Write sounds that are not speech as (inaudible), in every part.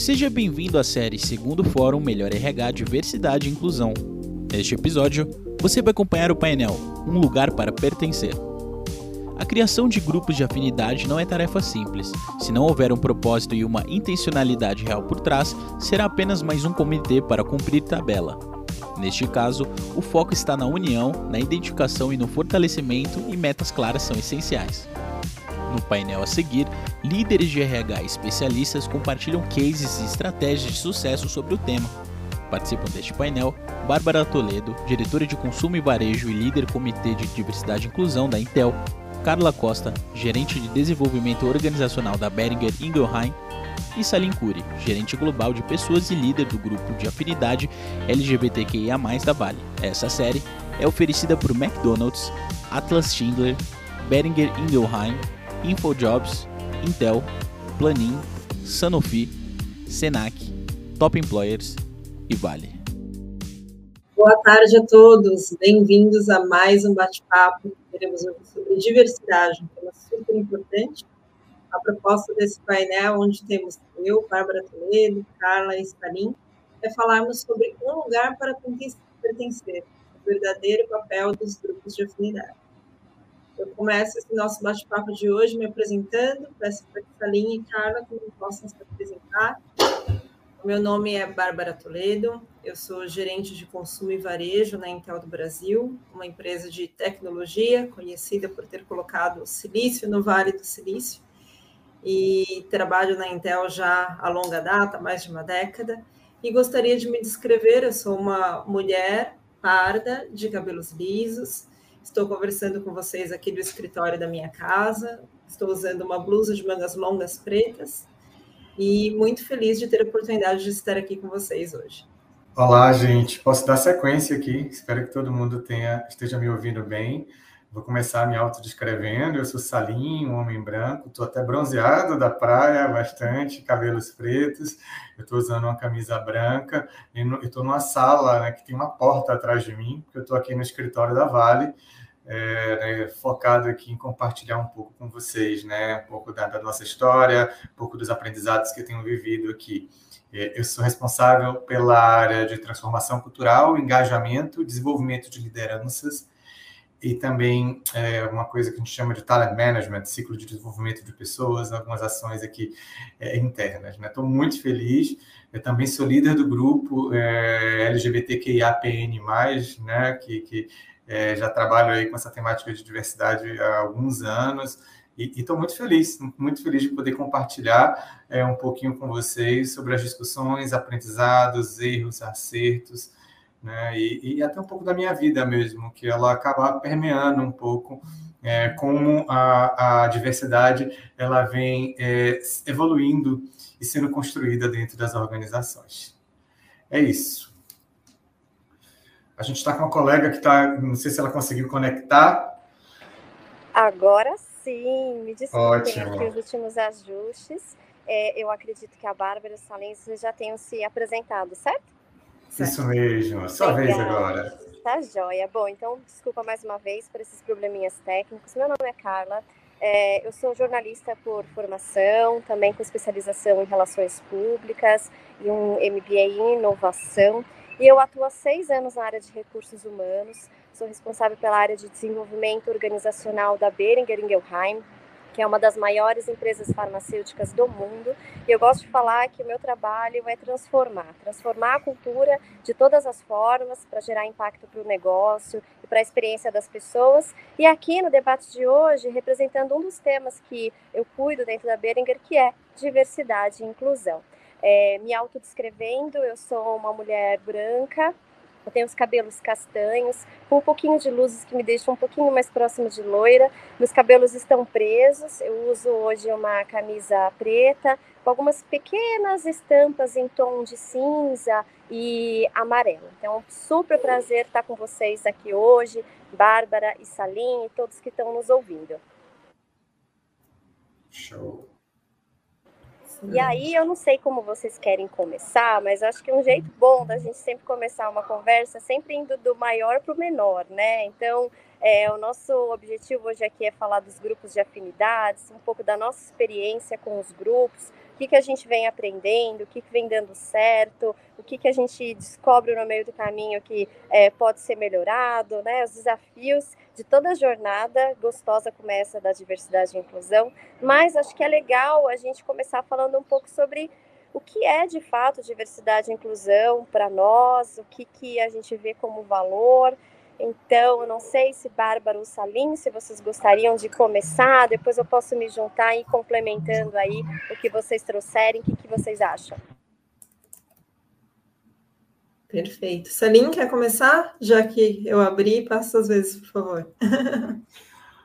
Seja bem-vindo à série Segundo Fórum Melhor RH Diversidade e Inclusão. Neste episódio, você vai acompanhar o painel Um Lugar para Pertencer. A criação de grupos de afinidade não é tarefa simples. Se não houver um propósito e uma intencionalidade real por trás, será apenas mais um comitê para cumprir tabela. Neste caso, o foco está na união, na identificação e no fortalecimento, e metas claras são essenciais. No painel a seguir, líderes de RH e especialistas compartilham cases e estratégias de sucesso sobre o tema. Participam deste painel Bárbara Toledo, diretora de Consumo e Varejo e líder Comitê de Diversidade e Inclusão da Intel, Carla Costa, gerente de Desenvolvimento Organizacional da Beringer Ingelheim, e Salim Cury, gerente global de pessoas e líder do grupo de afinidade LGBTQIA+, da Vale. Essa série é oferecida por McDonald's, Atlas Schindler, Beringer Ingelheim, InfoJobs, Intel, Planin, Sanofi, Senac, Top Employers e Vale. Boa tarde a todos, bem-vindos a mais um bate-papo. Queremos ouvir sobre diversidade, um tema super importante. A proposta desse painel, onde temos eu, Bárbara Toledo, Carla e Stalim, é falarmos sobre um lugar para pertencer, o verdadeiro papel dos grupos de afinidade. Eu começo esse nosso bate-papo de hoje me apresentando, peço para que Salinha e Carla também possam se apresentar. O meu nome é Bárbara Toledo, eu sou gerente de consumo e varejo na Intel do Brasil, uma empresa de tecnologia conhecida por ter colocado silício no Vale do Silício, e trabalho na Intel já há longa data, mais de uma década, e gostaria de me descrever, eu sou uma mulher parda, de cabelos lisos, Estou conversando com vocês aqui do escritório da minha casa. Estou usando uma blusa de mangas longas pretas e muito feliz de ter a oportunidade de estar aqui com vocês hoje. Olá, gente. Posso dar sequência aqui? Espero que todo mundo tenha, esteja me ouvindo bem. Vou começar me autodescrevendo. Eu sou Salim, um homem branco. Estou até bronzeado da praia, bastante, cabelos pretos. Eu estou usando uma camisa branca. E estou numa sala né, que tem uma porta atrás de mim, porque eu estou aqui no escritório da Vale, é, né, focado aqui em compartilhar um pouco com vocês, né, um pouco da, da nossa história, um pouco dos aprendizados que eu tenho vivido aqui. É, eu sou responsável pela área de transformação cultural, engajamento, desenvolvimento de lideranças e também é, uma coisa que a gente chama de talent management, ciclo de desenvolvimento de pessoas, algumas ações aqui é, internas. Estou né? muito feliz. Eu também sou líder do grupo é, LGBTQIAPN+, né? que, que é, já trabalho aí com essa temática de diversidade há alguns anos. E estou muito feliz, muito feliz de poder compartilhar é, um pouquinho com vocês sobre as discussões, aprendizados, erros, acertos, né? E, e, até um pouco da minha vida mesmo, que ela acaba permeando um pouco é, como a, a, diversidade ela vem é, evoluindo e sendo construída dentro das organizações. É isso. A gente está com uma colega que está, não sei se ela conseguiu conectar. Agora sim, me desculpem aqui os últimos ajustes. É, eu acredito que a Bárbara e o Salim já tenham se apresentado, certo? Isso mesmo, sua vez agora. Tá joia. Bom, então, desculpa mais uma vez por esses probleminhas técnicos. Meu nome é Carla, é, eu sou jornalista por formação, também com especialização em relações públicas e um MBA em inovação. E eu atuo há seis anos na área de recursos humanos, sou responsável pela área de desenvolvimento organizacional da Beringer Ingelheim, que é uma das maiores empresas farmacêuticas do mundo. E eu gosto de falar que o meu trabalho é transformar transformar a cultura de todas as formas para gerar impacto para o negócio e para a experiência das pessoas. E aqui no debate de hoje, representando um dos temas que eu cuido dentro da Beringer, que é diversidade e inclusão. É, me autodescrevendo, eu sou uma mulher branca, eu tenho os cabelos castanhos, com um pouquinho de luzes que me deixam um pouquinho mais próximo de loira. Meus cabelos estão presos. Eu uso hoje uma camisa preta com algumas pequenas estampas em tom de cinza e amarelo. Então, super prazer estar com vocês aqui hoje, Bárbara e Salim e todos que estão nos ouvindo. Show. E aí eu não sei como vocês querem começar, mas acho que um jeito bom da gente sempre começar uma conversa, é sempre indo do maior para o menor, né? Então, é, o nosso objetivo hoje aqui é falar dos grupos de afinidades, um pouco da nossa experiência com os grupos, que, que a gente vem aprendendo, o que, que vem dando certo, o que, que a gente descobre no meio do caminho que é, pode ser melhorado, né? Os desafios de toda a jornada gostosa começa da diversidade e inclusão, mas acho que é legal a gente começar falando um pouco sobre o que é de fato diversidade e inclusão para nós, o que, que a gente vê como valor. Então, eu não sei se Bárbara ou Salim, se vocês gostariam de começar, depois eu posso me juntar e ir complementando aí o que vocês trouxerem, o que, que vocês acham? Perfeito. Salim, quer começar? Já que eu abri, passa as vezes, por favor. (laughs)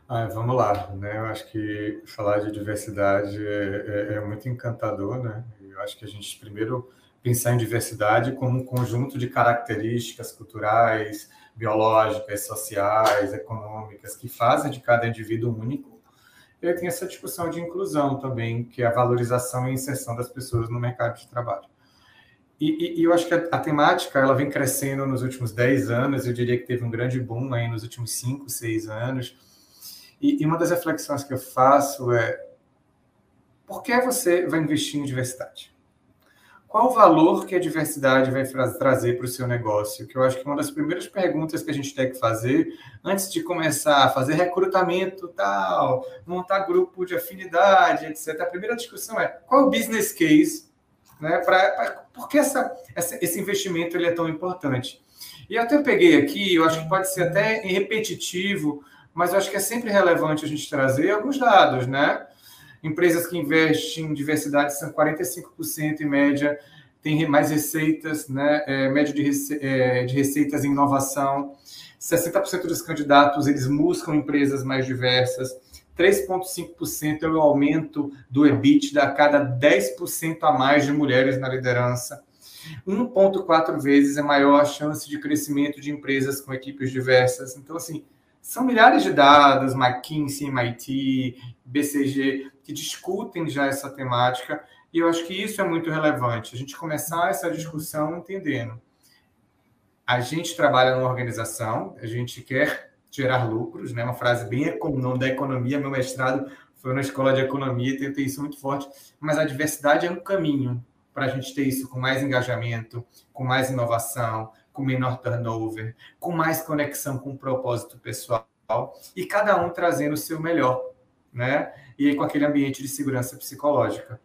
Ah, vamos lá, né? Eu acho que falar de diversidade é, é, é, muito encantador, né? Eu acho que a gente primeiro pensar em diversidade como um conjunto de características culturais, biológicas, sociais, econômicas que fazem de cada indivíduo único. E tem essa discussão de inclusão também, que é a valorização e inserção das pessoas no mercado de trabalho. E, e, e, eu acho que a, a, temática ela vem crescendo nos últimos 10 anos, eu diria que teve um grande boom aí nos últimos 5, 6 anos. E, e uma das reflexões que eu faço é: por que você vai investir em diversidade? Qual o valor que a diversidade vai trazer para o seu negócio? Que eu acho que uma das primeiras perguntas que a gente tem que fazer antes de começar a fazer recrutamento, tal, montar grupo de afinidade, etc. A primeira discussão é qual o business case né? Pra, pra, por que essa, essa, esse investimento ele é tão importante? E até peguei aqui, eu acho que pode ser até repetitivo, mas eu acho que é sempre relevante a gente trazer alguns dados, né? Empresas que investem em diversidade são 45% em média, tem mais receitas, né? É, média de, rece é, de receitas em inovação. 60% dos candidatos eles buscam empresas mais diversas. 3,5% é o aumento do EBITDA a cada 10% a mais de mulheres na liderança. 1,4 vezes é maior a chance de crescimento de empresas com equipes diversas. Então, assim, são milhares de dados, McKinsey, MIT, BCG, que discutem já essa temática, e eu acho que isso é muito relevante, a gente começar essa discussão entendendo. A gente trabalha numa organização, a gente quer gerar lucros, né? Uma frase bem nome da economia. Meu mestrado foi na escola de economia, tentei isso muito forte. Mas a diversidade é um caminho para a gente ter isso com mais engajamento, com mais inovação, com menor turnover, com mais conexão com o propósito pessoal e cada um trazendo o seu melhor, né? E com aquele ambiente de segurança psicológica.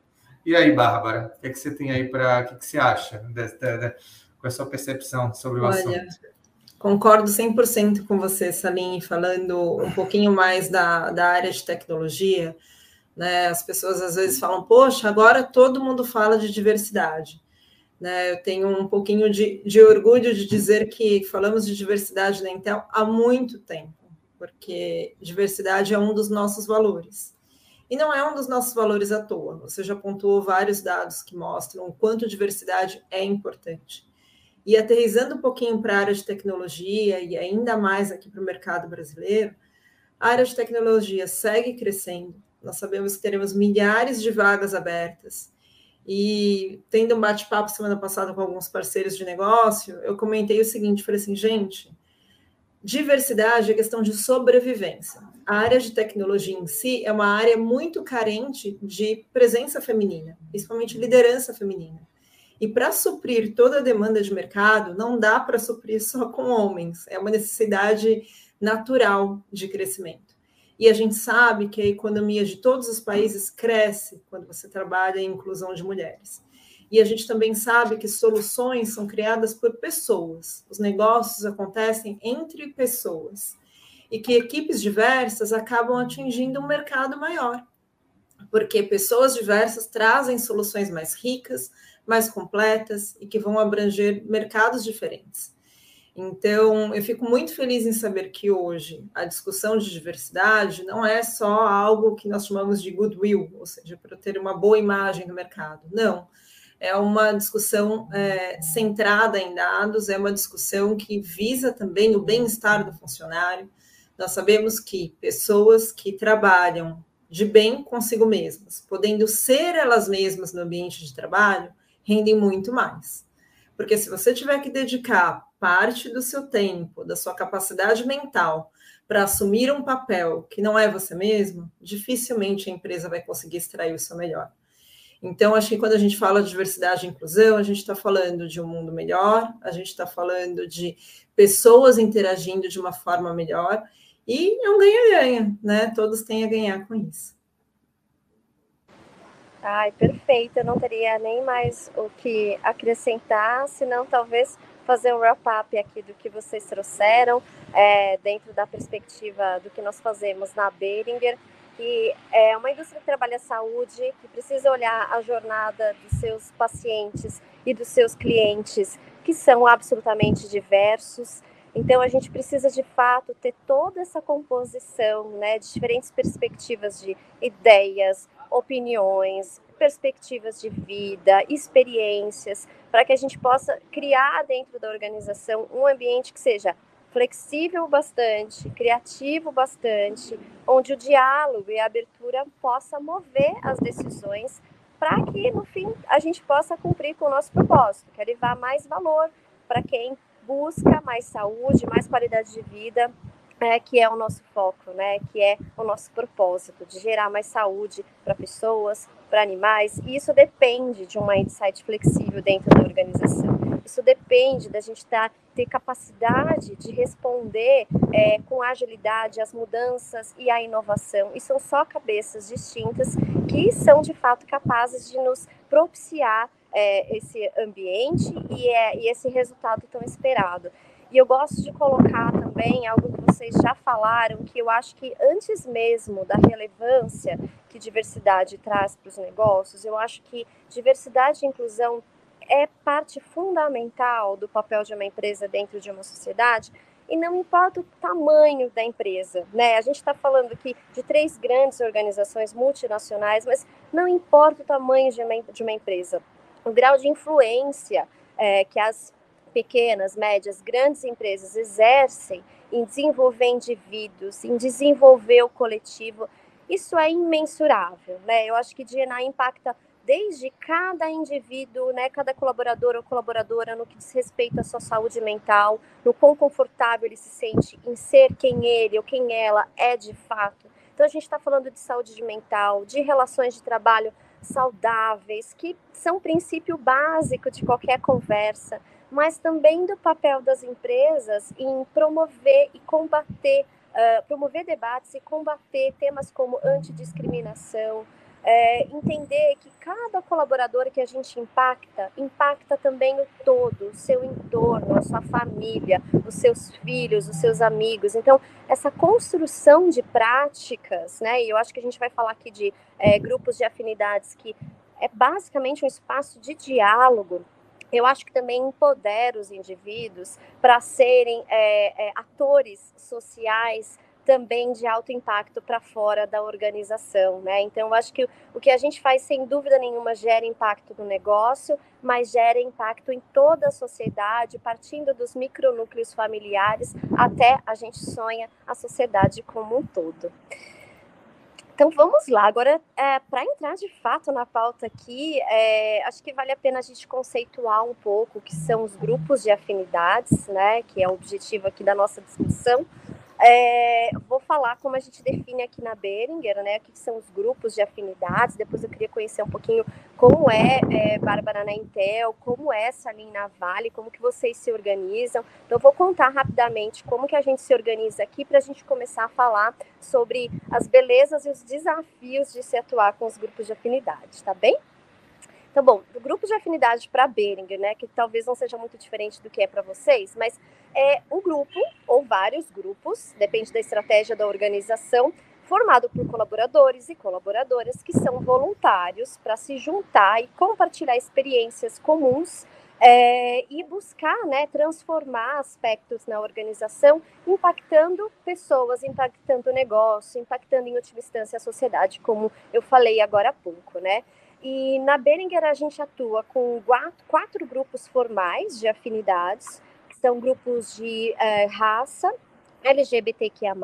E aí, Bárbara, o que, é que você tem aí para. O que, é que você acha? De, de, de, qual é a sua percepção sobre o Olha, assunto? Concordo 100% com você, Salim, falando um pouquinho mais da, da área de tecnologia. Né? As pessoas às vezes falam, poxa, agora todo mundo fala de diversidade. Né? Eu tenho um pouquinho de, de orgulho de dizer que falamos de diversidade na Intel há muito tempo, porque diversidade é um dos nossos valores. E não é um dos nossos valores à toa. Você já pontuou vários dados que mostram o quanto diversidade é importante. E aterrizando um pouquinho para a área de tecnologia e ainda mais aqui para o mercado brasileiro, a área de tecnologia segue crescendo. Nós sabemos que teremos milhares de vagas abertas. E tendo um bate-papo semana passada com alguns parceiros de negócio, eu comentei o seguinte: falei assim, gente, diversidade é questão de sobrevivência. A área de tecnologia em si é uma área muito carente de presença feminina, principalmente liderança feminina. E para suprir toda a demanda de mercado, não dá para suprir só com homens, é uma necessidade natural de crescimento. E a gente sabe que a economia de todos os países cresce quando você trabalha em inclusão de mulheres. E a gente também sabe que soluções são criadas por pessoas, os negócios acontecem entre pessoas, e que equipes diversas acabam atingindo um mercado maior, porque pessoas diversas trazem soluções mais ricas, mais completas e que vão abranger mercados diferentes. Então, eu fico muito feliz em saber que hoje a discussão de diversidade não é só algo que nós chamamos de goodwill, ou seja, para ter uma boa imagem no mercado. Não. É uma discussão é, centrada em dados, é uma discussão que visa também o bem-estar do funcionário. Nós sabemos que pessoas que trabalham de bem consigo mesmas, podendo ser elas mesmas no ambiente de trabalho, rendem muito mais. Porque se você tiver que dedicar parte do seu tempo, da sua capacidade mental, para assumir um papel que não é você mesmo, dificilmente a empresa vai conseguir extrair o seu melhor. Então, acho que quando a gente fala de diversidade e inclusão, a gente está falando de um mundo melhor, a gente está falando de pessoas interagindo de uma forma melhor, e é um ganha-ganha, né? Todos têm a ganhar com isso. Ai, perfeito. Eu não teria nem mais o que acrescentar, senão talvez fazer um wrap-up aqui do que vocês trouxeram, é, dentro da perspectiva do que nós fazemos na Beringer, que é uma indústria que trabalha saúde, que precisa olhar a jornada dos seus pacientes e dos seus clientes, que são absolutamente diversos. Então, a gente precisa, de fato, ter toda essa composição né, de diferentes perspectivas de ideias, opiniões, perspectivas de vida, experiências, para que a gente possa criar dentro da organização um ambiente que seja flexível bastante, criativo bastante, onde o diálogo e a abertura possa mover as decisões para que no fim a gente possa cumprir com o nosso propósito, que é levar mais valor para quem busca mais saúde, mais qualidade de vida é, que é o nosso foco, né? Que é o nosso propósito de gerar mais saúde para pessoas, para animais. E isso depende de um mindset flexível dentro da organização. Isso depende da gente tá, ter capacidade de responder é, com agilidade às mudanças e à inovação. E são só cabeças distintas que são de fato capazes de nos propiciar é, esse ambiente e, é, e esse resultado tão esperado. E eu gosto de colocar também algo que vocês já falaram, que eu acho que antes mesmo da relevância que diversidade traz para os negócios, eu acho que diversidade e inclusão é parte fundamental do papel de uma empresa dentro de uma sociedade, e não importa o tamanho da empresa, né? A gente está falando aqui de três grandes organizações multinacionais, mas não importa o tamanho de uma, de uma empresa, o grau de influência é, que as pequenas, médias, grandes empresas exercem em desenvolver indivíduos, em desenvolver o coletivo, isso é imensurável, né? Eu acho que DNA impacta desde cada indivíduo, né, cada colaborador ou colaboradora no que diz respeito à sua saúde mental, no quão confortável ele se sente em ser quem ele ou quem ela é de fato. Então a gente está falando de saúde mental, de relações de trabalho saudáveis, que são princípio básico de qualquer conversa, mas também do papel das empresas em promover e combater, uh, promover debates e combater temas como antidiscriminação, é, entender que cada colaborador que a gente impacta, impacta também o todo, o seu entorno, a sua família, os seus filhos, os seus amigos. Então, essa construção de práticas, né, e eu acho que a gente vai falar aqui de é, grupos de afinidades que é basicamente um espaço de diálogo eu acho que também empodera os indivíduos para serem é, é, atores sociais também de alto impacto para fora da organização, né? Então, eu acho que o que a gente faz, sem dúvida nenhuma, gera impacto no negócio, mas gera impacto em toda a sociedade, partindo dos micronúcleos familiares até a gente sonha a sociedade como um todo. Então vamos lá. Agora, é, para entrar de fato na pauta aqui, é, acho que vale a pena a gente conceituar um pouco o que são os grupos de afinidades, né? Que é o objetivo aqui da nossa discussão. É, vou falar como a gente define aqui na Beringer, né? O que são os grupos de afinidades. Depois eu queria conhecer um pouquinho como é, é Bárbara na Intel, como é linha na Vale, como que vocês se organizam. Então, eu vou contar rapidamente como que a gente se organiza aqui para a gente começar a falar sobre as belezas e os desafios de se atuar com os grupos de afinidade, tá bem? Então, bom, o grupo de afinidade para Beringer, né, que talvez não seja muito diferente do que é para vocês, mas é um grupo ou vários grupos, depende da estratégia da organização, formado por colaboradores e colaboradoras que são voluntários para se juntar e compartilhar experiências comuns é, e buscar né, transformar aspectos na organização, impactando pessoas, impactando o negócio, impactando em última instância a sociedade, como eu falei agora há pouco, né? E na Beringer a gente atua com quatro, grupos formais de afinidades, que são grupos de é, raça, LGBTQIA+,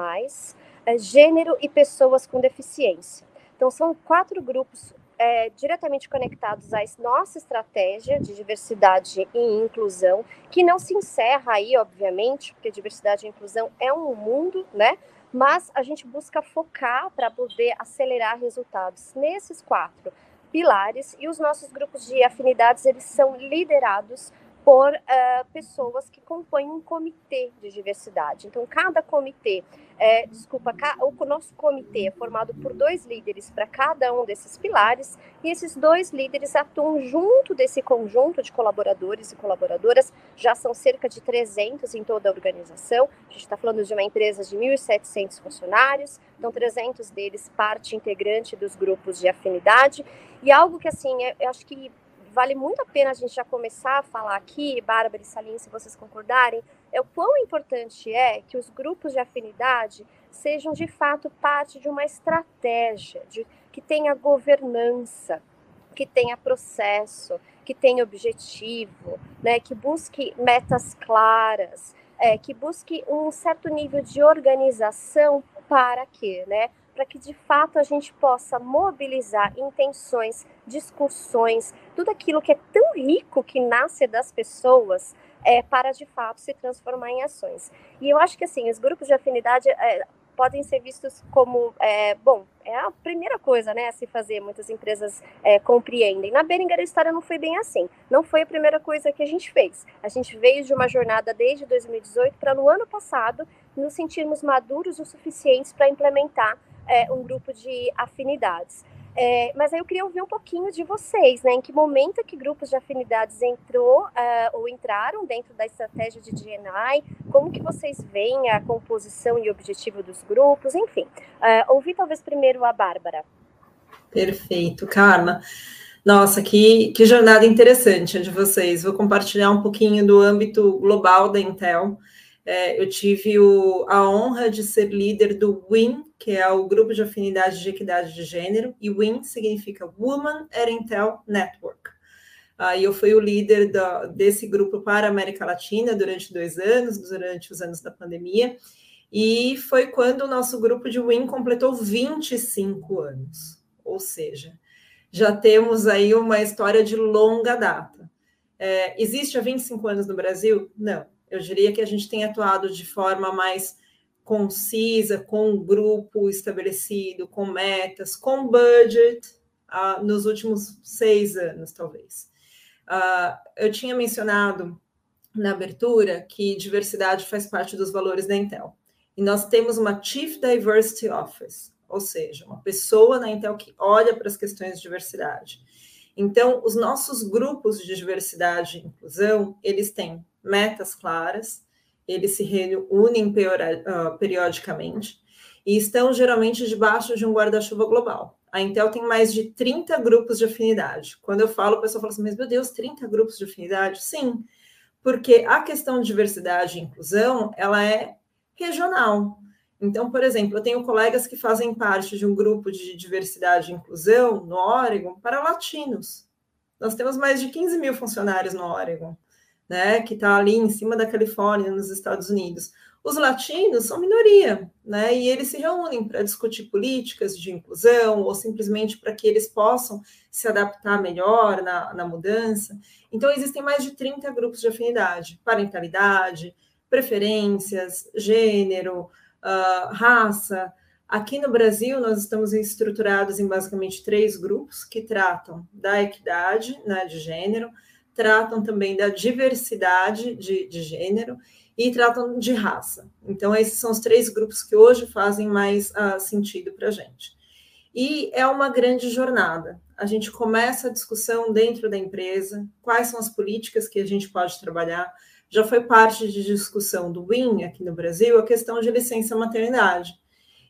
é, gênero e pessoas com deficiência. Então são quatro grupos é, diretamente conectados à nossa estratégia de diversidade e inclusão, que não se encerra aí, obviamente, porque diversidade e inclusão é um mundo, né? Mas a gente busca focar para poder acelerar resultados nesses quatro pilares e os nossos grupos de afinidades eles são liderados por uh, pessoas que compõem um comitê de diversidade. Então, cada comitê, é, desculpa, o nosso comitê é formado por dois líderes para cada um desses pilares, e esses dois líderes atuam junto desse conjunto de colaboradores e colaboradoras, já são cerca de 300 em toda a organização, a gente está falando de uma empresa de 1.700 funcionários, então 300 deles parte integrante dos grupos de afinidade, e algo que, assim, eu, acho que vale muito a pena a gente já começar a falar aqui, Bárbara e Salim, se vocês concordarem, é o quão importante é que os grupos de afinidade sejam de fato parte de uma estratégia, de, que tenha governança, que tenha processo, que tenha objetivo, né, que busque metas claras, é, que busque um certo nível de organização para quê, né? para que de fato a gente possa mobilizar intenções, discussões, tudo aquilo que é tão rico que nasce das pessoas é, para de fato se transformar em ações. E eu acho que assim, os grupos de afinidade é, podem ser vistos como, é, bom, é a primeira coisa né, a se fazer, muitas empresas é, compreendem. Na Beringer história não foi bem assim, não foi a primeira coisa que a gente fez. A gente veio de uma jornada desde 2018 para no ano passado nos sentirmos maduros o suficientes para implementar é, um grupo de afinidades. É, mas aí eu queria ouvir um pouquinho de vocês, né? Em que momento que grupos de afinidades entrou uh, ou entraram dentro da estratégia de GNI? Como que vocês veem a composição e objetivo dos grupos? Enfim, uh, ouvir talvez primeiro a Bárbara. Perfeito, Karma. Nossa, que, que jornada interessante de vocês. Vou compartilhar um pouquinho do âmbito global da Intel. É, eu tive o, a honra de ser líder do WIN, que é o Grupo de Afinidade de Equidade de Gênero, e WIN significa Woman at Intel Network. Aí eu fui o líder da, desse grupo para a América Latina durante dois anos, durante os anos da pandemia, e foi quando o nosso grupo de WIN completou 25 anos, ou seja, já temos aí uma história de longa data. É, existe há 25 anos no Brasil? Não eu diria que a gente tem atuado de forma mais concisa, com um grupo estabelecido, com metas, com budget, uh, nos últimos seis anos, talvez. Uh, eu tinha mencionado na abertura que diversidade faz parte dos valores da Intel. E nós temos uma Chief Diversity Office, ou seja, uma pessoa na Intel que olha para as questões de diversidade. Então, os nossos grupos de diversidade e inclusão, eles têm metas claras, eles se reúnem ah, periodicamente e estão geralmente debaixo de um guarda-chuva global. A Intel tem mais de 30 grupos de afinidade. Quando eu falo, o pessoal fala assim, mas meu Deus, 30 grupos de afinidade? Sim, porque a questão de diversidade e inclusão, ela é regional. Então, por exemplo, eu tenho colegas que fazem parte de um grupo de diversidade e inclusão no Oregon para latinos. Nós temos mais de 15 mil funcionários no Oregon né, que está ali em cima da Califórnia, nos Estados Unidos. Os latinos são minoria, né, e eles se reúnem para discutir políticas de inclusão ou simplesmente para que eles possam se adaptar melhor na, na mudança. Então, existem mais de 30 grupos de afinidade: parentalidade, preferências, gênero, uh, raça. Aqui no Brasil, nós estamos estruturados em basicamente três grupos que tratam da equidade né, de gênero, tratam também da diversidade de, de gênero e tratam de raça. Então, esses são os três grupos que hoje fazem mais uh, sentido para a gente. E é uma grande jornada. A gente começa a discussão dentro da empresa, quais são as políticas que a gente pode trabalhar. Já foi parte de discussão do WIN aqui no Brasil a questão de licença maternidade.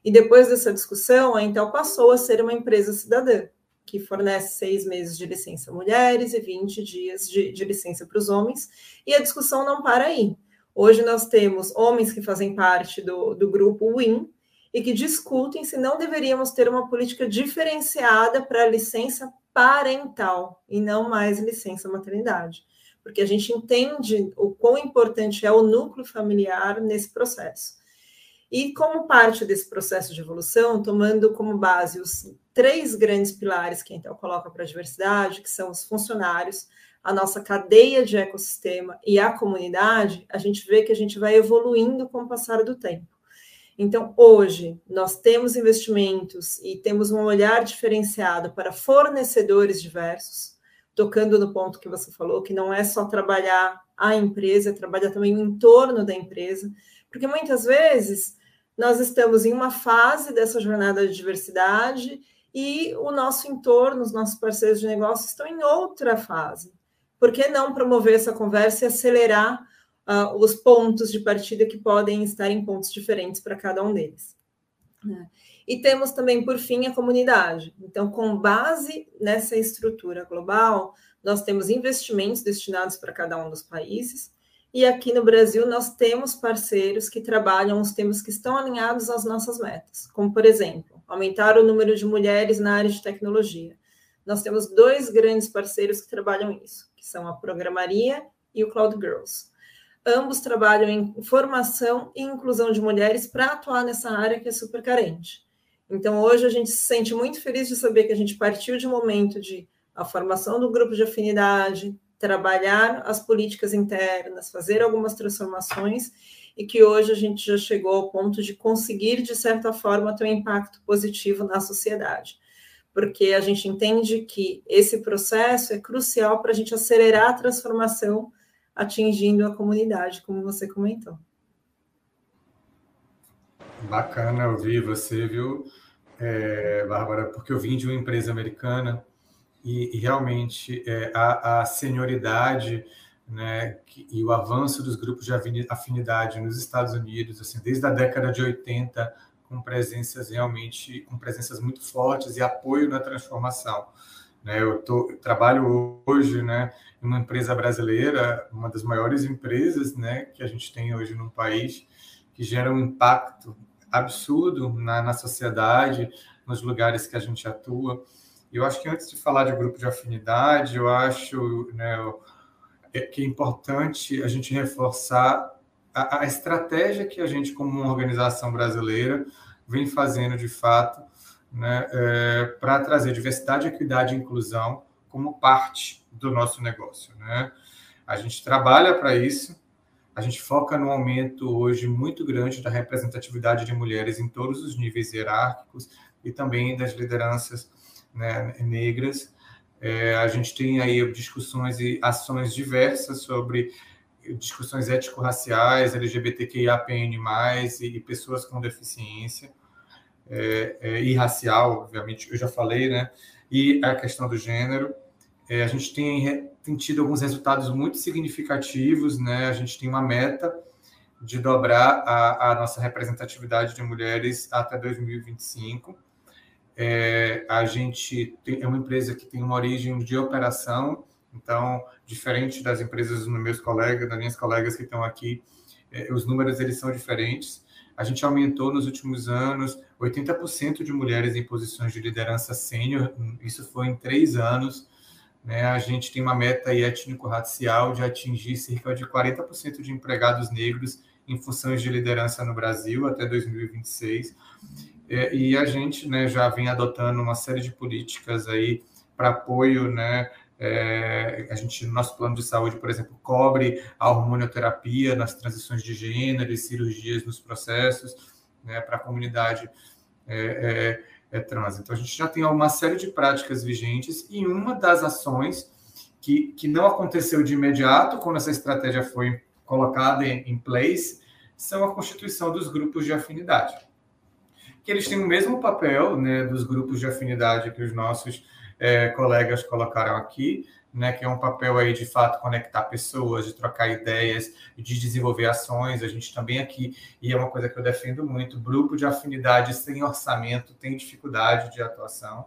E depois dessa discussão, a Intel passou a ser uma empresa cidadã que fornece seis meses de licença mulheres e 20 dias de, de licença para os homens, e a discussão não para aí. Hoje nós temos homens que fazem parte do, do grupo WIN e que discutem se não deveríamos ter uma política diferenciada para licença parental e não mais licença maternidade, porque a gente entende o quão importante é o núcleo familiar nesse processo. E como parte desse processo de evolução, tomando como base os três grandes pilares que a Intel coloca para a diversidade, que são os funcionários, a nossa cadeia de ecossistema e a comunidade, a gente vê que a gente vai evoluindo com o passar do tempo. Então, hoje, nós temos investimentos e temos um olhar diferenciado para fornecedores diversos, tocando no ponto que você falou, que não é só trabalhar a empresa, é trabalhar também o entorno da empresa, porque muitas vezes nós estamos em uma fase dessa jornada de diversidade e o nosso entorno, os nossos parceiros de negócio estão em outra fase. Por que não promover essa conversa e acelerar uh, os pontos de partida que podem estar em pontos diferentes para cada um deles? Né? E temos também, por fim, a comunidade. Então, com base nessa estrutura global, nós temos investimentos destinados para cada um dos países. E aqui no Brasil, nós temos parceiros que trabalham os temas que estão alinhados às nossas metas, como, por exemplo, aumentar o número de mulheres na área de tecnologia. Nós temos dois grandes parceiros que trabalham isso, que são a Programaria e o Cloud Girls. Ambos trabalham em formação e inclusão de mulheres para atuar nessa área que é super carente. Então, hoje a gente se sente muito feliz de saber que a gente partiu de um momento de a formação do grupo de afinidade, trabalhar as políticas internas, fazer algumas transformações e que hoje a gente já chegou ao ponto de conseguir, de certa forma, ter um impacto positivo na sociedade. Porque a gente entende que esse processo é crucial para a gente acelerar a transformação atingindo a comunidade, como você comentou. Bacana ouvir você, viu, é, Bárbara, porque eu vim de uma empresa americana e, e realmente é, a, a senioridade né, e o avanço dos grupos de afinidade nos Estados Unidos, assim, desde a década de 80, com presenças realmente, com presenças muito fortes e apoio na transformação. Né? Eu, tô, eu trabalho hoje né, em uma empresa brasileira, uma das maiores empresas né, que a gente tem hoje no país, que gera um impacto absurdo na, na sociedade, nos lugares que a gente atua. Eu acho que antes de falar de grupo de afinidade, eu acho né, é, que é importante a gente reforçar a, a estratégia que a gente, como uma organização brasileira, vem fazendo de fato né, é, para trazer diversidade, equidade e inclusão como parte do nosso negócio. Né? A gente trabalha para isso, a gente foca no aumento hoje muito grande da representatividade de mulheres em todos os níveis hierárquicos e também das lideranças né, negras. É, a gente tem aí discussões e ações diversas sobre discussões ético-raciais, LGBTQIAPN+, e, e pessoas com deficiência é, é, e racial, obviamente, eu já falei, né? E a questão do gênero. É, a gente tem, tem tido alguns resultados muito significativos, né? A gente tem uma meta de dobrar a, a nossa representatividade de mulheres até 2025. É, a gente tem, é uma empresa que tem uma origem de operação, então, diferente das empresas dos meus colegas, das minhas colegas que estão aqui, é, os números eles são diferentes. A gente aumentou nos últimos anos 80% de mulheres em posições de liderança sênior, isso foi em três anos. Né? A gente tem uma meta étnico-racial de atingir cerca de 40% de empregados negros em funções de liderança no Brasil até 2026. É, e a gente né, já vem adotando uma série de políticas aí para apoio né, é, a gente, no nosso plano de saúde, por exemplo, cobre a hormonioterapia nas transições de gênero e cirurgias nos processos né, para a comunidade é, é, é, trans. Então, a gente já tem uma série de práticas vigentes e uma das ações que, que não aconteceu de imediato quando essa estratégia foi colocada em, em place são a constituição dos grupos de afinidade. Que eles têm o mesmo papel né, dos grupos de afinidade que os nossos é, colegas colocaram aqui, né, que é um papel aí de fato conectar pessoas, de trocar ideias, de desenvolver ações. A gente também aqui, e é uma coisa que eu defendo muito, grupo de afinidade sem orçamento tem dificuldade de atuação.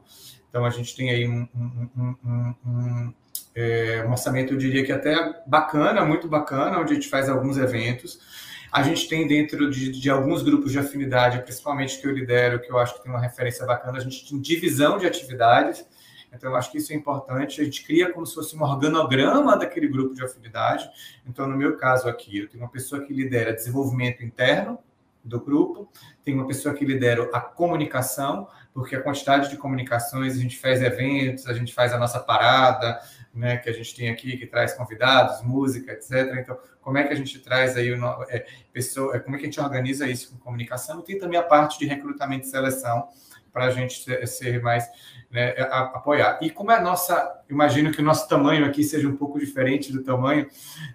Então a gente tem aí um, um, um, um, é, um orçamento, eu diria que até bacana, muito bacana, onde a gente faz alguns eventos. A gente tem dentro de, de, alguns grupos de afinidade, principalmente que eu lidero, que eu acho que tem uma referência bacana, a gente tem divisão de atividades. Então, eu acho que isso é importante. A gente cria como se fosse um organograma daquele grupo de afinidade. Então, no meu caso aqui, eu tenho uma pessoa que lidera desenvolvimento interno, do grupo, tem uma pessoa que lidera a comunicação, porque a quantidade de comunicações, a gente faz eventos, a gente faz a nossa parada, né, que a gente tem aqui, que traz convidados, música, etc. Então, como é que a gente traz aí o é, pessoa, é, como é que a gente organiza isso com comunicação? Tem também a parte de recrutamento e seleção para a gente ser, mais né, a, apoiar. E como é a nossa, imagino que o nosso tamanho aqui seja um pouco diferente do tamanho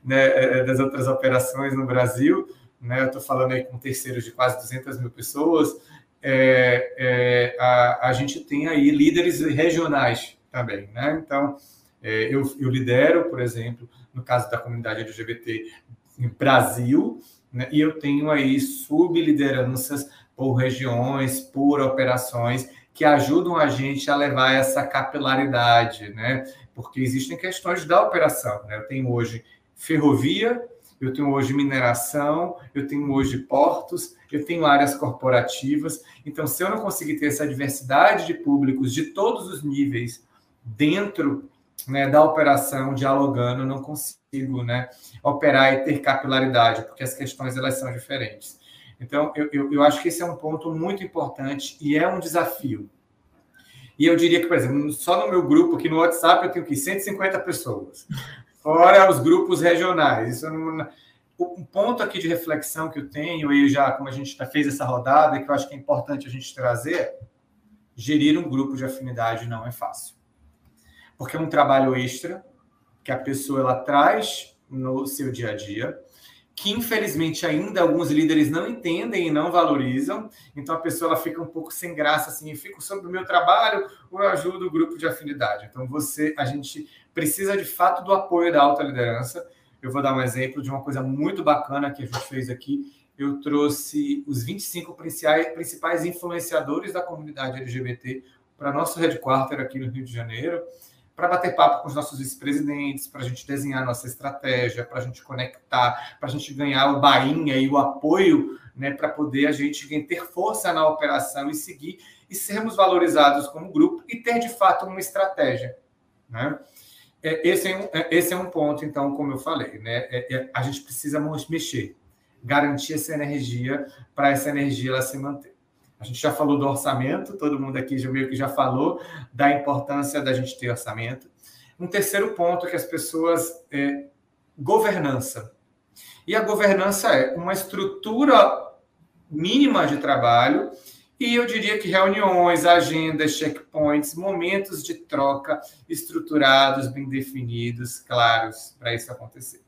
né, é, das outras operações no Brasil, né, eu estou falando aí com terceiros de quase 200 mil pessoas, é, é, a, a gente tem aí líderes regionais também, né? Então, é, eu, eu, lidero, por exemplo, no caso da comunidade LGBT Brasil, né, e eu tenho aí sublideranças por regiões, por operações, que ajudam a gente a levar essa capilaridade, né? Porque existem questões da operação, né? Eu tenho hoje ferrovia, eu tenho hoje mineração, eu tenho hoje portos, eu tenho áreas corporativas. Então, se eu não conseguir ter essa diversidade de públicos de todos os níveis dentro né, da operação, dialogando, não consigo né, operar e ter capilaridade, porque as questões elas são diferentes. Então, eu, eu, eu, acho que esse é um ponto muito importante e é um desafio. E eu diria que, por exemplo, só no meu grupo aqui no WhatsApp eu tenho que 150 pessoas, fora os grupos regionais. Isso não, um ponto aqui de reflexão que eu tenho, e já como a gente já fez essa rodada, que eu acho que é importante a gente trazer, gerir um grupo de afinidade não é fácil porque é um trabalho extra que a pessoa ela traz no seu dia a dia, que infelizmente ainda alguns líderes não entendem e não valorizam, então a pessoa ela fica um pouco sem graça assim, eu fico sobre o meu trabalho ou eu ajudo o grupo de afinidade. Então você, a gente precisa de fato do apoio da alta liderança. Eu vou dar um exemplo de uma coisa muito bacana que a gente fez aqui. Eu trouxe os 25 principais influenciadores da comunidade LGBT para nosso headquarter aqui no Rio de Janeiro para bater papo com os nossos vice-presidentes, para a gente desenhar nossa estratégia, para a gente conectar, para a gente ganhar o bainha e o apoio, né, para poder a gente ter força na operação e seguir e sermos valorizados como grupo e ter de fato uma estratégia, né? É, esse é um, é, esse é um ponto, então, como eu falei, né? É, a gente precisa mexer, garantir essa energia para essa energia ela se manter. A gente já falou do orçamento, todo mundo aqui já meio que já falou da importância da gente ter orçamento. Um terceiro ponto que as pessoas é governança. E a governança é uma estrutura mínima de trabalho e eu diria que reuniões, agendas, checkpoints, momentos de troca estruturados, bem definidos, claros para isso acontecer.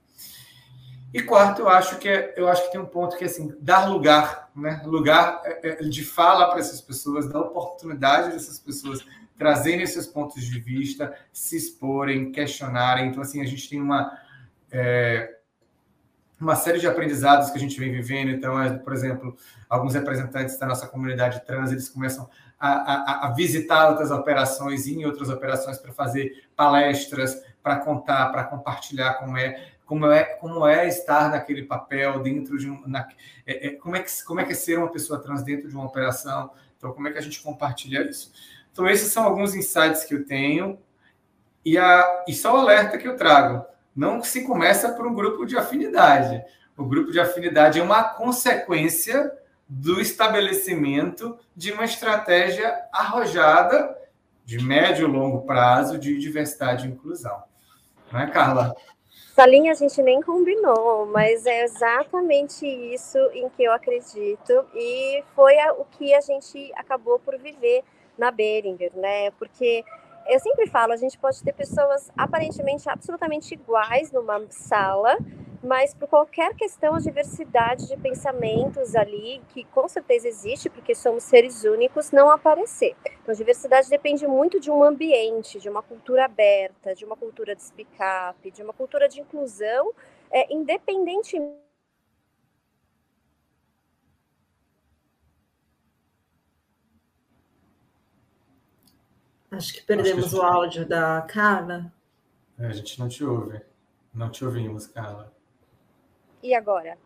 E quarto, eu acho que é, eu acho que tem um ponto que é assim, dar lugar, né? Lugar é, é, de fala para essas pessoas, dar oportunidade dessas pessoas trazerem seus pontos de vista, se exporem, questionarem. Então, assim, a gente tem uma, é, uma série de aprendizados que a gente vem vivendo. Então, é, por exemplo, alguns representantes da nossa comunidade trans, eles começam a, a, a visitar outras operações, ir em outras operações para fazer palestras, para contar, para compartilhar como é como é, como é estar naquele papel dentro de um. Na, é, é, como, é que, como é que é ser uma pessoa trans dentro de uma operação? Então, como é que a gente compartilha isso? Então, esses são alguns insights que eu tenho. E, a, e só o alerta que eu trago: não se começa por um grupo de afinidade. O grupo de afinidade é uma consequência do estabelecimento de uma estratégia arrojada de médio e longo prazo de diversidade e inclusão. Não é, Carla? Essa linha a gente nem combinou, mas é exatamente isso em que eu acredito e foi o que a gente acabou por viver na Beringer, né? Porque eu sempre falo, a gente pode ter pessoas aparentemente absolutamente iguais numa sala, mas por qualquer questão, a diversidade de pensamentos ali, que com certeza existe, porque somos seres únicos, não aparecer. Então, a diversidade depende muito de um ambiente, de uma cultura aberta, de uma cultura de speak-up, de uma cultura de inclusão, é, independentemente Acho que perdemos Acho que gente... o áudio da Carla. É, a gente não te ouve. Não te ouvimos, Carla. E agora?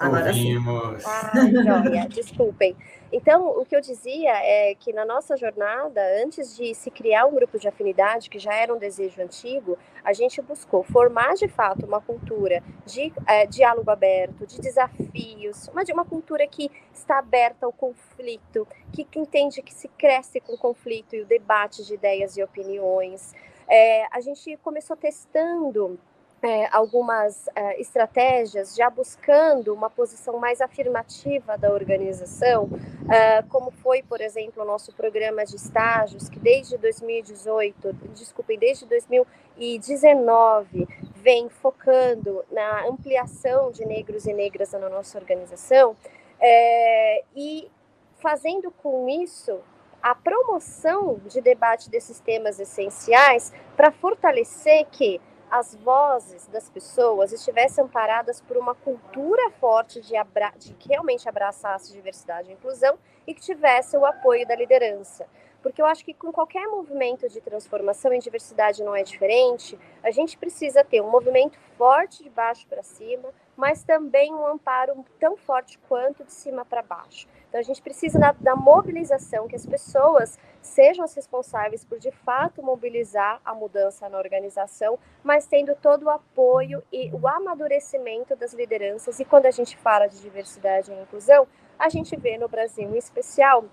Agora Ouvimos. sim. Ah, joia, desculpem. Então, o que eu dizia é que na nossa jornada, antes de se criar um grupo de afinidade, que já era um desejo antigo, a gente buscou formar de fato uma cultura de é, diálogo aberto, de desafios, uma, de uma cultura que está aberta ao conflito, que, que entende que se cresce com o conflito e o debate de ideias e opiniões. É, a gente começou testando é, algumas é, estratégias, já buscando uma posição mais afirmativa da organização, é, como foi, por exemplo, o nosso programa de estágios, que desde 2018, desculpem, desde 2019, vem focando na ampliação de negros e negras na nossa organização, é, e fazendo com isso a promoção de debate desses temas essenciais para fortalecer que as vozes das pessoas estivessem amparadas por uma cultura forte de, abra de que realmente abraçasse diversidade e inclusão e que tivesse o apoio da liderança. Porque eu acho que com qualquer movimento de transformação em diversidade não é diferente, a gente precisa ter um movimento forte de baixo para cima, mas também um amparo tão forte quanto de cima para baixo. Então, a gente precisa da, da, mobilização, que as pessoas sejam as responsáveis por, de fato, mobilizar a mudança na organização, mas tendo todo o apoio e o amadurecimento das lideranças. E quando a gente fala de diversidade e inclusão, a gente vê no Brasil, em especial,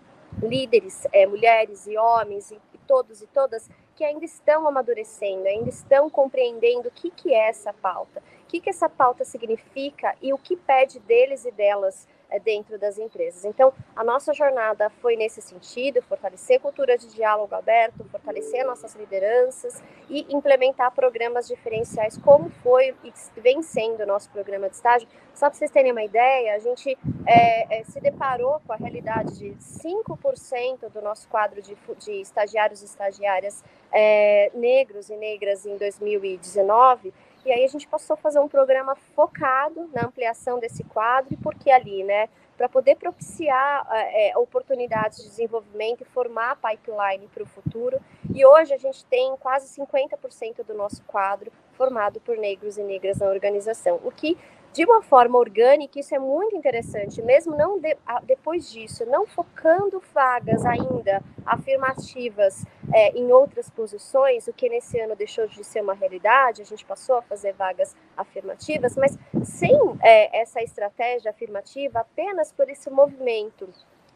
líderes, é, mulheres e homens, e, e todos e todas, que ainda estão amadurecendo, ainda estão compreendendo o que, que é essa pauta, o que, que essa pauta significa e o que pede deles e delas dentro das empresas. Então, a nossa jornada foi nesse sentido, fortalecer cultura de diálogo aberto, fortalecer nossas lideranças e implementar programas diferenciais, como foi e vem sendo o nosso programa de estágio. Só para vocês terem uma ideia, a gente é, é, se deparou com a realidade de 5% do nosso quadro de, de estagiários e estagiárias é, negros e negras em 2019, e aí a gente passou a fazer um programa focado na ampliação desse quadro, e porque ali, né, para poder propiciar é, oportunidades de desenvolvimento e formar a pipeline para o futuro. E hoje a gente tem quase 50% do nosso quadro formado por negros e negras na organização, o que de uma forma orgânica, isso é muito interessante, mesmo não de, depois disso, não focando vagas ainda afirmativas é, em outras posições, o que nesse ano deixou de ser uma realidade, a gente passou a fazer vagas afirmativas, mas sem é, essa estratégia afirmativa, apenas por esse movimento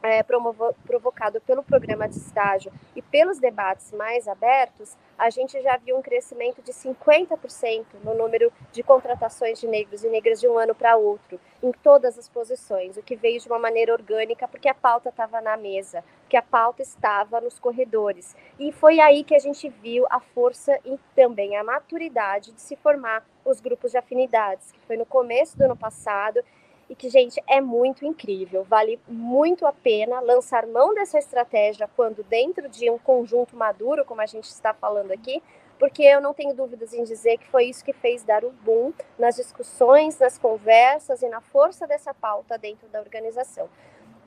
é, provocado pelo programa de estágio e pelos debates mais abertos, a gente já viu um crescimento de 50% no número de contratações de negros e negras de um ano para outro, em todas as posições, o que veio de uma maneira orgânica, porque a pauta estava na mesa, porque a pauta estava nos corredores. E foi aí que a gente viu a força e também a maturidade de se formar os grupos de afinidades, que foi no começo do ano passado e que, gente, é muito incrível. Vale muito a pena lançar mão dessa estratégia quando dentro de um conjunto maduro, como a gente está falando aqui, porque eu não tenho dúvidas em dizer que foi isso que fez dar o boom nas discussões, nas conversas e na força dessa pauta dentro da organização.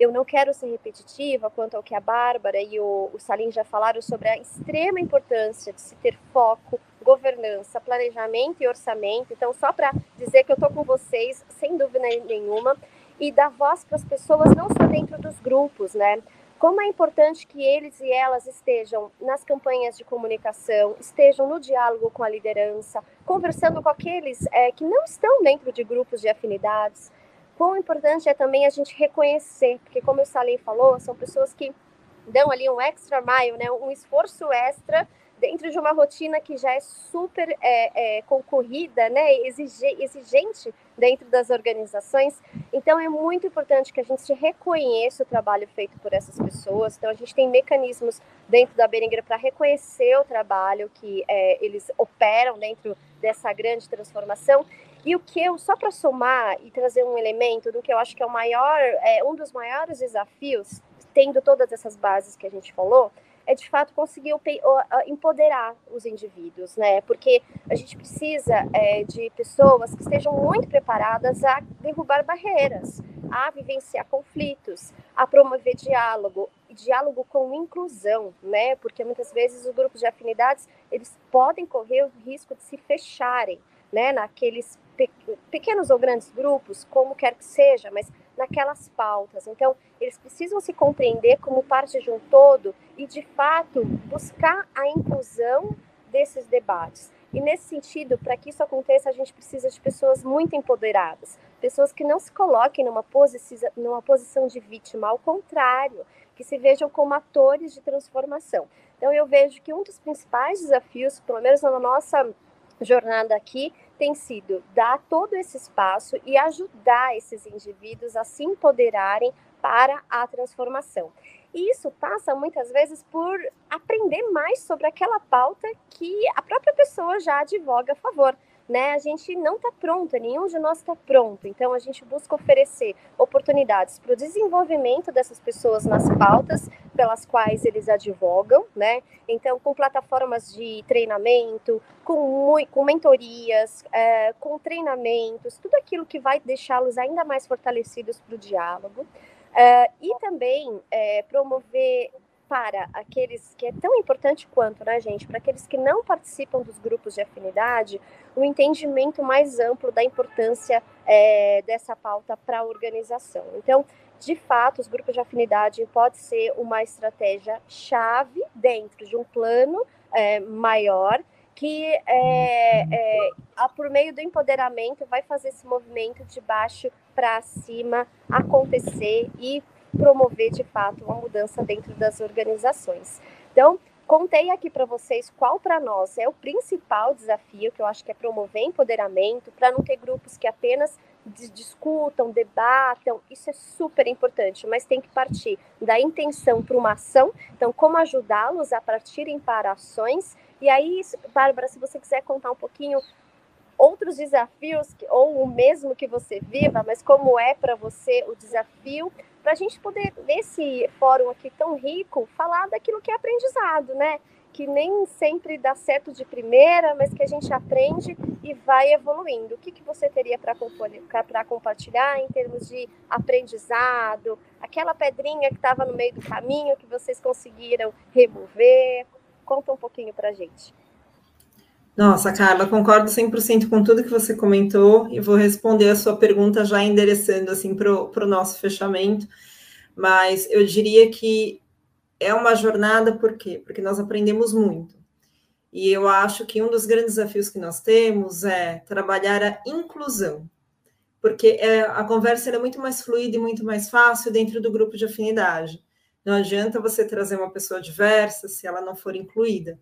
Eu não quero ser repetitiva quanto ao que a Bárbara e o, o Salim já falaram sobre a extrema importância de se ter foco, governança, planejamento e orçamento. Então, só para dizer que eu estou com vocês, sem dúvida nenhuma, e dar voz para as pessoas não só dentro dos grupos, né? Como é importante que eles e elas estejam nas campanhas de comunicação, estejam no diálogo com a liderança, conversando com aqueles é, que não estão dentro de grupos de afinidades. Quão importante é também a gente reconhecer, porque como o Salim falou, são pessoas que dão ali um extra mile, né, um esforço extra dentro de uma rotina que já é super é, é, concorrida, né, exigente dentro das organizações. Então, é muito importante que a gente reconheça o trabalho feito por essas pessoas. Então, a gente tem mecanismos dentro da Beringer para reconhecer o trabalho que é, eles operam dentro dessa grande transformação. E o que eu, só para somar e trazer um elemento do que eu acho que é o maior, é, um dos maiores desafios, tendo todas essas bases que a gente falou, é de fato conseguir empoderar os indivíduos, né? Porque a gente precisa é, de pessoas que estejam muito preparadas a derrubar barreiras, a vivenciar conflitos, a promover diálogo, diálogo com inclusão, né? Porque muitas vezes os grupos de afinidades eles podem correr o risco de se fecharem, né? Naqueles pe pequenos ou grandes grupos, como quer que seja, mas naquelas pautas. Então, eles precisam se compreender como parte de um todo e, de fato, buscar a inclusão desses debates. E nesse sentido, para que isso aconteça, a gente precisa de pessoas muito empoderadas, pessoas que não se coloquem numa, posição, numa posição de vítima, ao contrário, que se vejam como atores de transformação. Então, eu vejo que um dos principais desafios, pelo menos na nossa jornada aqui, tem sido dar todo esse espaço e ajudar esses indivíduos a se empoderarem para a transformação. E isso passa muitas vezes por aprender mais sobre aquela pauta que a própria pessoa já advoga a favor. Né? A gente não está pronto, nenhum de nós está pronto. Então a gente busca oferecer oportunidades para o desenvolvimento dessas pessoas nas pautas pelas quais eles advogam, né? Então com plataformas de treinamento, com, com mentorias, é, com treinamentos, tudo aquilo que vai deixá-los ainda mais fortalecidos para o diálogo. Uh, e também é, promover para aqueles que é tão importante quanto, né, gente, para aqueles que não participam dos grupos de afinidade, o um entendimento mais amplo da importância é, dessa pauta para a organização. Então, de fato, os grupos de afinidade pode ser uma estratégia chave dentro de um plano é, maior que é, é, por meio do empoderamento vai fazer esse movimento de baixo para cima acontecer e promover de fato uma mudança dentro das organizações. Então, contei aqui para vocês qual para nós é o principal desafio, que eu acho que é promover empoderamento, para não ter grupos que apenas discutam, debatam, isso é super importante, mas tem que partir da intenção para uma ação. Então, como ajudá-los a partirem para ações e aí, Bárbara, se você quiser contar um pouquinho outros desafios, ou o mesmo que você viva, mas como é para você o desafio, para a gente poder, nesse fórum aqui tão rico, falar daquilo que é aprendizado, né? Que nem sempre dá certo de primeira, mas que a gente aprende e vai evoluindo. O que, que você teria para compartilhar em termos de aprendizado? Aquela pedrinha que estava no meio do caminho que vocês conseguiram remover? Conta um pouquinho para a gente. Nossa, Carla, concordo 100% com tudo que você comentou e vou responder a sua pergunta já endereçando assim para o nosso fechamento. Mas eu diria que é uma jornada, por quê? Porque nós aprendemos muito. E eu acho que um dos grandes desafios que nós temos é trabalhar a inclusão, porque é, a conversa é muito mais fluida e muito mais fácil dentro do grupo de afinidade. Não adianta você trazer uma pessoa diversa se ela não for incluída.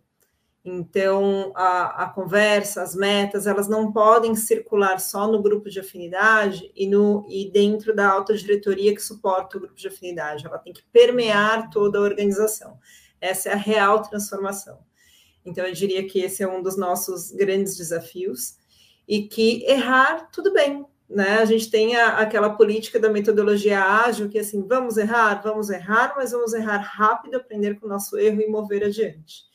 Então, a, a, conversa, as metas, elas não podem circular só no grupo de afinidade e, no, e dentro da alta diretoria que suporta o grupo de afinidade. Ela tem que permear toda a organização. Essa é a real transformação. Então, eu diria que esse é um dos nossos grandes desafios e que errar, tudo bem, né? A gente tem a, aquela política da metodologia ágil, que assim, vamos errar, vamos errar, mas vamos errar rápido, aprender com o nosso erro e mover adiante.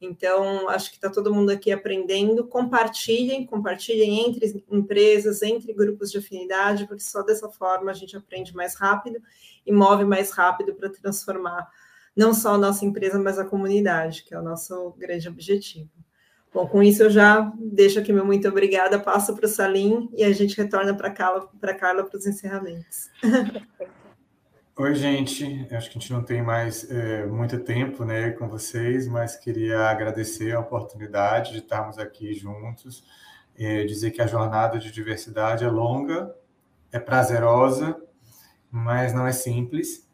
Então, acho que está todo mundo aqui aprendendo. Compartilhem, compartilhem entre empresas, entre grupos de afinidade, porque só dessa forma a gente aprende mais rápido e move mais rápido para transformar não só a nossa empresa, mas a comunidade, que é o nosso grande objetivo. Bom, com isso eu já deixo aqui meu muito obrigada, passo para o Salim e a gente retorna para Carla para os encerramentos. (laughs) Oi, gente. Acho que a gente não tem mais é, muito tempo né, com vocês, mas queria agradecer a oportunidade de estarmos aqui juntos, é, dizer que a jornada de diversidade é longa, é prazerosa, mas não é simples,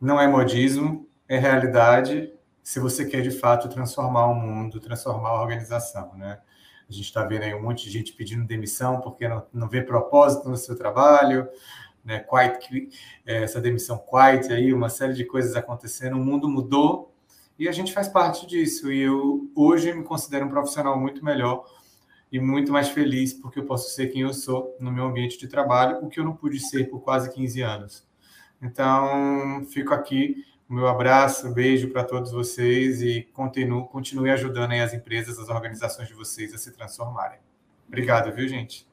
não é modismo, é realidade se você quer de fato transformar o mundo, transformar a organização, né? A gente está vendo aí um monte de gente pedindo demissão porque não, não vê propósito no seu trabalho, né? Quiet, é, essa demissão quiet aí, uma série de coisas acontecendo, o mundo mudou e a gente faz parte disso. E eu hoje me considero um profissional muito melhor e muito mais feliz porque eu posso ser quem eu sou no meu ambiente de trabalho, o que eu não pude ser por quase 15 anos. Então, fico aqui o meu abraço, beijo para todos vocês e continuo, continue ajudando as empresas, as organizações de vocês a se transformarem. Obrigado, viu, gente?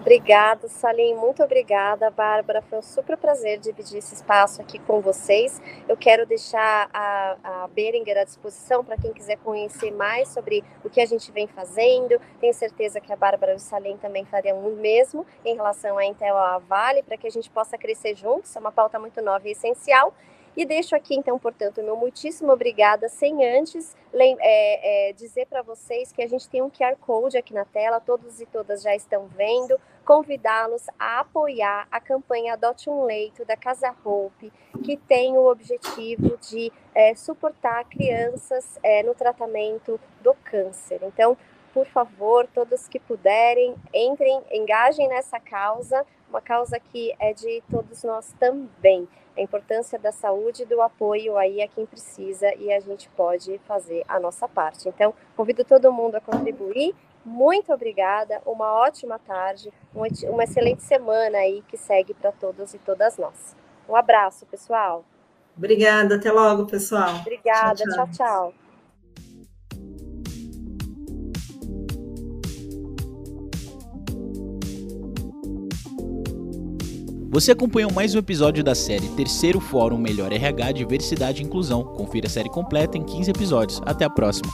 Obrigada, Salim. Muito obrigada, Bárbara. Foi um super prazer dividir esse espaço aqui com vocês. Eu quero deixar a, a Beringer à disposição para quem quiser conhecer mais sobre o que a gente vem fazendo. Tenho certeza que a Bárbara e o Salim também fariam o mesmo em relação à Intel a Vale, para que a gente possa crescer juntos. É uma pauta muito nova e essencial. E deixo aqui, então, portanto, meu muitíssimo obrigada, sem antes é, é, dizer para vocês que a gente tem um QR Code aqui na tela, todos e todas já estão vendo, convidá-los a apoiar a campanha Adote um Leito da Casa Hope, que tem o objetivo de é, suportar crianças é, no tratamento do câncer. Então, por favor, todos que puderem, entrem, engajem nessa causa, uma causa que é de todos nós também a importância da saúde e do apoio aí a quem precisa e a gente pode fazer a nossa parte. Então, convido todo mundo a contribuir. Muito obrigada, uma ótima tarde, uma excelente semana aí que segue para todos e todas nós. Um abraço, pessoal. Obrigada, até logo, pessoal. Obrigada, tchau, tchau. tchau, tchau. Você acompanhou mais um episódio da série Terceiro Fórum Melhor RH Diversidade e Inclusão. Confira a série completa em 15 episódios. Até a próxima.